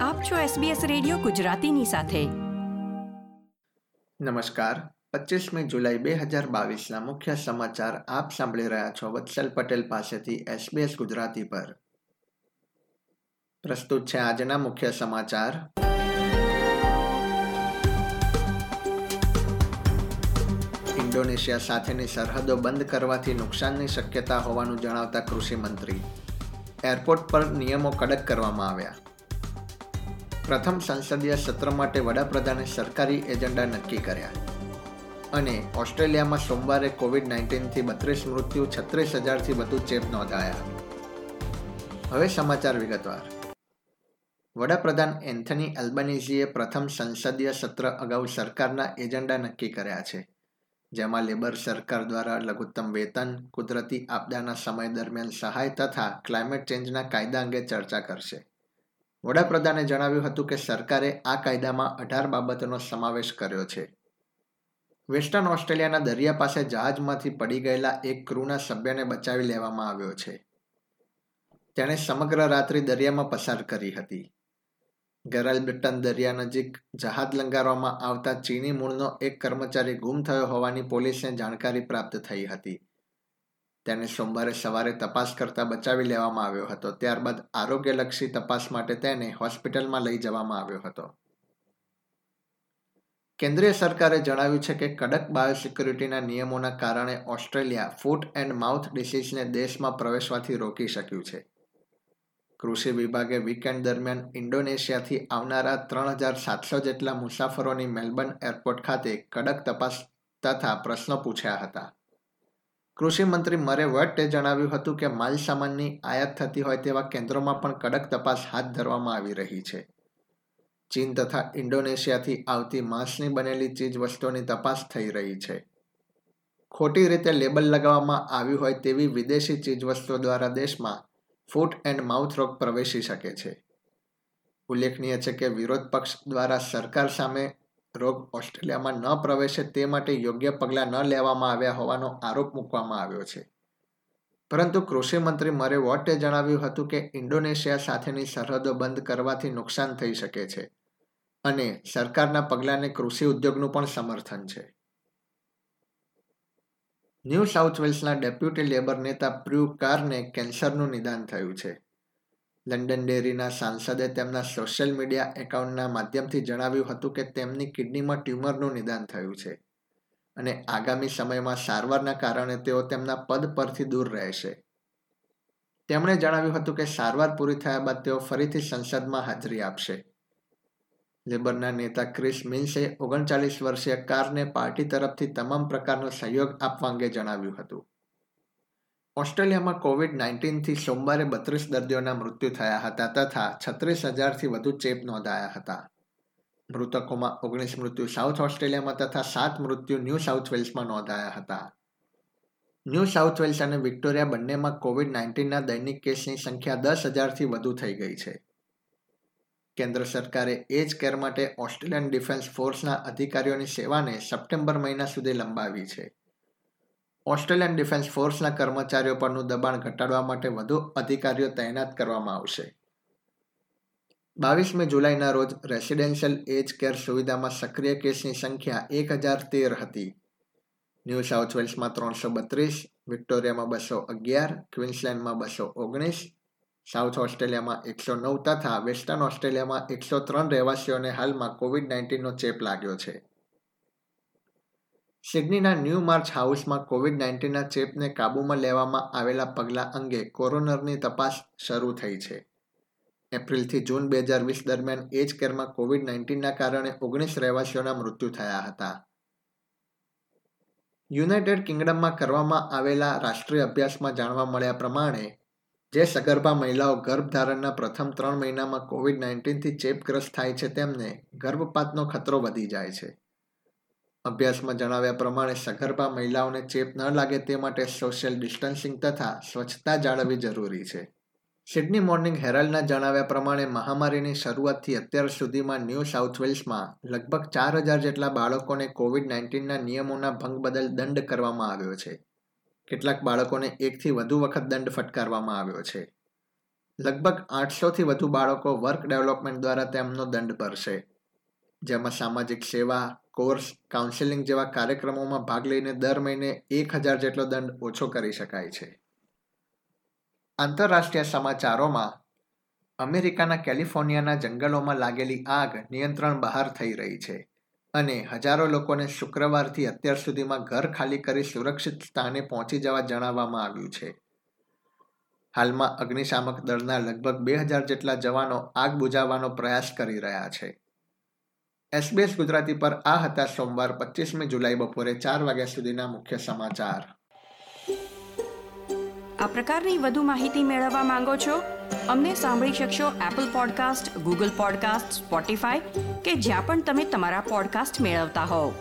આપ છો SBS radio ગુજરાતીની સાથે. નમસ્કાર. પચીસમી જુલાઈ બે હજાર બાવીસના મુખ્ય સમાચાર આપ સાંભળી રહ્યા છો વત્સલ પટેલ પાસેથી SBS ગુજરાતી પર. પ્રસ્તુત છે આજના મુખ્ય સમાચાર. ઇન્ડોનેશિયા સાથેની સરહદો બંધ કરવાથી નુકસાનની શક્યતા હોવાનું જણાવતા કૃષિ મંત્રી એરપોર્ટ પર નિયમો કડક કરવામાં આવ્યા. પ્રથમ સંસદીય સત્ર માટે વડાપ્રધાને સરકારી એજન્ડા નક્કી કર્યા. અને ઓસ્ટ્રેલિયામાં સોમવારે કોવિડ નાઇન્ટીનથી બત્રીસ મૃત્યુ, છત્રીસ હજારથી વધુ ચેપ નોંધાયા. હવે સમાચાર વિગતવાર. વડાપ્રધાન એન્થની એલ્બનીઝીએ પ્રથમ સંસદીય સત્ર અગાઉ સરકારના એજન્ડા નક્કી કર્યા છે, જેમાં લેબર સરકાર દ્વારા લઘુત્તમ વેતન, કુદરતી આપદાના સમય દરમિયાન સહાય તથા ક્લાઇમેટ ચેન્જના કાયદા અંગે ચર્ચા કરશે. વડાપ્રધાને જણાવ્યું હતું કે સરકારે આ કાયદામાં અઢાર બાબતોનો સમાવેશ કર્યો છે. વેસ્ટર્ન ઓસ્ટ્રેલિયાના દરિયા પાસે જહાજમાંથી પડી ગયેલા એક ક્રૂના સભ્યને બચાવી લેવામાં આવ્યો છે. તેણે સમગ્ર રાત્રિ દરિયામાં પસાર કરી હતી. ગેરાલ્બટન દરિયા નજીક જહાજ લંગારવામાં આવતા ચીની મૂળનો એક કર્મચારી ગુમ થયો હોવાની પોલીસને જાણકારી પ્રાપ્ત થઈ હતી. તેને સોમવારે સવારે તપાસ કરતા બચાવી લેવામાં આવ્યો હતો. ત્યારબાદ આરોગ્યલક્ષી તપાસ માટે તેને હોસ્પિટલમાં લઈ જવામાં આવ્યો હતો. કેન્દ્રીય સરકારે જણાવ્યું છે કે કડક બાયોસિક્યુરિટીના નિયમોના કારણે ઓસ્ટ્રેલિયા ફૂટ એન્ડ માઉથ ડિસીઝને દેશમાં પ્રવેશવાથી રોકી શક્યું છે. કૃષિ વિભાગે વીકેન્ડ દરમિયાન ઇન્ડોનેશિયાથી આવનારા ત્રણ હજાર સાતસો જેટલા મુસાફરોની મેલબર્ન એરપોર્ટ ખાતે કડક તપાસ તથા પ્રશ્નો પૂછ્યા હતા. કૃષિ મંત્રી મરે વટ્ટે જણાવ્યું હતું કે માલ સામાનની આયાત થતી હોય તેવા કેન્દ્રોમાં પણ કડક તપાસ હાથ ધરવામાં આવી રહી છે. ચીન તથા ઇન્ડોનેશિયાથી આવતી માંસની બનેલી ચીજ વસ્તુઓની તપાસ થઈ રહી છે. ખોટી રીતે લેબલ લગાવવામાં આવ્યું હોય તેવી વિદેશી ચીજવસ્તુઓ દ્વારા દેશમાં ફૂટ એન્ડ માઉથ રોગ પ્રવેશી શકે છે. ઉલ્લેખનીય છે કે વિરોધ પક્ષ દ્વારા સરકાર સામે રોગ ઓસ્ટ્રેલિયામાં ન પ્રવેશે તે માટે યોગ્ય પગલાં ન લેવામાં આવ્યા હોવાનો આરોપ મૂકવામાં આવ્યો છે. પરંતુ કૃષિ મંત્રી મરે વોટે જણાવ્યું હતું કે ઇન્ડોનેશિયા સાથેની સરહદો બંધ કરવાથી નુકસાન થઈ શકે છે અને સરકારના પગલાંને કૃષિ ઉદ્યોગનું પણ સમર્થન છે. ન્યૂ સાઉથ વેલ્સના ડેપ્યુટી લેબર નેતા પ્ર્યુ કારને કેન્સરનું નિદાન થયું છે. લંડન ડેરીના સાંસદે તેમના સોશિયલ મીડિયા એકાઉન્ટના માધ્યમથી જણાવ્યું હતું કે તેમની કિડનીમાં ટ્યુમરનું નિદાન થયું છે અને આગામી સમયમાં સારવારના કારણે તેઓ તેમના પદ પરથી દૂર રહેશે. તેમણે જણાવ્યું હતું કે સારવાર પૂરી થયા બાદ તેઓ ફરીથી સંસદમાં હાજરી આપશે. લેબરના નેતા ક્રિસ મિન્સે ઓગણચાલીસ વર્ષીય કારને પાર્ટી તરફથી તમામ પ્રકારનો સહયોગ આપવા અંગે જણાવ્યું હતું. ઓસ્ટ્રેલિયામાં કોવિડ નાઇન્ટીનથી સોમવારે બત્રીસ દર્દીઓના મૃત્યુ થયા હતા તથા છત્રીસ હજારથી વધુ ચેપ નોંધાયા હતા. મૃતકોમાં ઓગણીસ મૃત્યુ સાઉથ ઓસ્ટ્રેલિયામાં તથા સાત મૃત્યુ ન્યૂ સાઉથ વેલ્સમાં નોંધાયા હતા. ન્યૂ સાઉથ વેલ્સ અને વિક્ટોરિયા બંનેમાં કોવિડ નાઇન્ટીનના દૈનિક કેસની સંખ્યા દસ હજારથી વધુ થઈ ગઈ છે. કેન્દ્ર સરકારે એજ કેર માટે ઓસ્ટ્રેલિયન ડિફેન્સ ફોર્સના અધિકારીઓની સેવાને સપ્ટેમ્બર મહિના સુધી લંબાવી છે. ઓસ્ટ્રેલિયન ડિફેન્સ ફોર્સના કર્મચારીઓ પરનું દબાણ ઘટાડવા માટે વધુ અધિકારીઓ તૈનાત કરવામાં આવશે. બાવીસમી જુલાઈના રોજ રેસિડેન્શિયલ એજ કેર સુવિધામાં સક્રિય કેસની સંખ્યા એક હજાર તેર હતી. ન્યૂ સાઉથ વેલ્સમાં ત્રણસો બત્રીસ, વિક્ટોરિયામાં બસો અગિયાર, ક્વિન્સલેન્ડમાં બસો ઓગણીસ, સાઉથ ઓસ્ટ્રેલિયામાં એકસો નવ તથા વેસ્ટર્ન ઓસ્ટ્રેલિયામાં એકસો ત્રણ રહેવાસીઓને હાલમાં કોવિડ નાઇન્ટીનનો ચેપ લાગ્યો છે. સિડનીના ન્યૂ માર્ચ હાઉસમાં કોવિડ નાઇન્ટીનના ચેપને કાબૂમાં લેવામાં આવેલા પગલાં અંગે કોરોનરની તપાસ શરૂ થઈ છે. એપ્રિલથી જૂન બે હજાર વીસ દરમિયાન એજ કેરમાં કોવિડ નાઇન્ટીનના કારણે ઓગણીસ રહેવાસીઓના મૃત્યુ થયા હતા. યુનાઇટેડ કિંગડમમાં કરવામાં આવેલા રાષ્ટ્રીય અભ્યાસમાં જાણવા મળ્યા પ્રમાણે, જે સગર્ભા મહિલાઓ ગર્ભધારણના પ્રથમ ત્રણ મહિનામાં કોવિડ નાઇન્ટીનથી ચેપગ્રસ્ત થાય છે તેમને ગર્ભપાતનો ખતરો વધી જાય છે. અભ્યાસમાં જણાવ્યા પ્રમાણે સગર્ભા મહિલાઓને ચેપ ન લાગે તે માટે સોશિયલ ડિસ્ટન્સિંગ તથા સ્વચ્છતા જાળવવી જરૂરી છે. સિડની મોર્નિંગ હેરાલ્ડના જણાવ્યા પ્રમાણે મહામારીની શરૂઆતથી અત્યાર સુધીમાં ન્યૂ સાઉથ વેલ્સમાં લગભગ ચાર હજાર જેટલા બાળકોને કોવિડ નાઇન્ટીનના નિયમોના ભંગ બદલ દંડ કરવામાં આવ્યો છે. કેટલાક બાળકોને એકથી વધુ વખત દંડ ફટકારવામાં આવ્યો છે. લગભગ આઠસોથી વધુ બાળકો વર્ક ડેવલપમેન્ટ દ્વારા તેમનો દંડ ભરશે. જેમાં સામાજિક સેવા કોર્સ કાઉન્સેલિંગ જેવા કાર્યક્રમોમાં ભાગ લઈને દર મહિને એક હજાર જેટલો દંડ ઓછો કરી શકાય છે. આંતરરાષ્ટ્રીય સમાચારોમાં અમેરિકાના કેલિફોર્નિયાના જંગલોમાં લાગેલી આગ નિયંત્રણ બહાર થઈ રહી છે અને હજારો લોકોને શુક્રવારથી અત્યાર સુધીમાં ઘર ખાલી કરી સુરક્ષિત સ્થાને પહોંચી જવા જણાવવામાં આવ્યું છે. હાલમાં અગ્નિશામક દળના લગભગ બે હજાર જેટલા જવાનો આગ બુઝાવવાનો પ્રયાસ કરી રહ્યા છે. એસબીએસ ગુજરાતી પર આ હતા સોમવાર પચીસમી જુલાઈ બપોરે ચાર વાગ્યા સુધીના મુખ્ય સમાચાર. આ પ્રકારની વધુ માહિતી મેળવવા માંગો છો? અમને સાંભળી શકશો Apple podcast Google podcast Spotify કે જ્યાં પણ તમે તમારા પોડકાસ્ટ મેળવતા હોવ.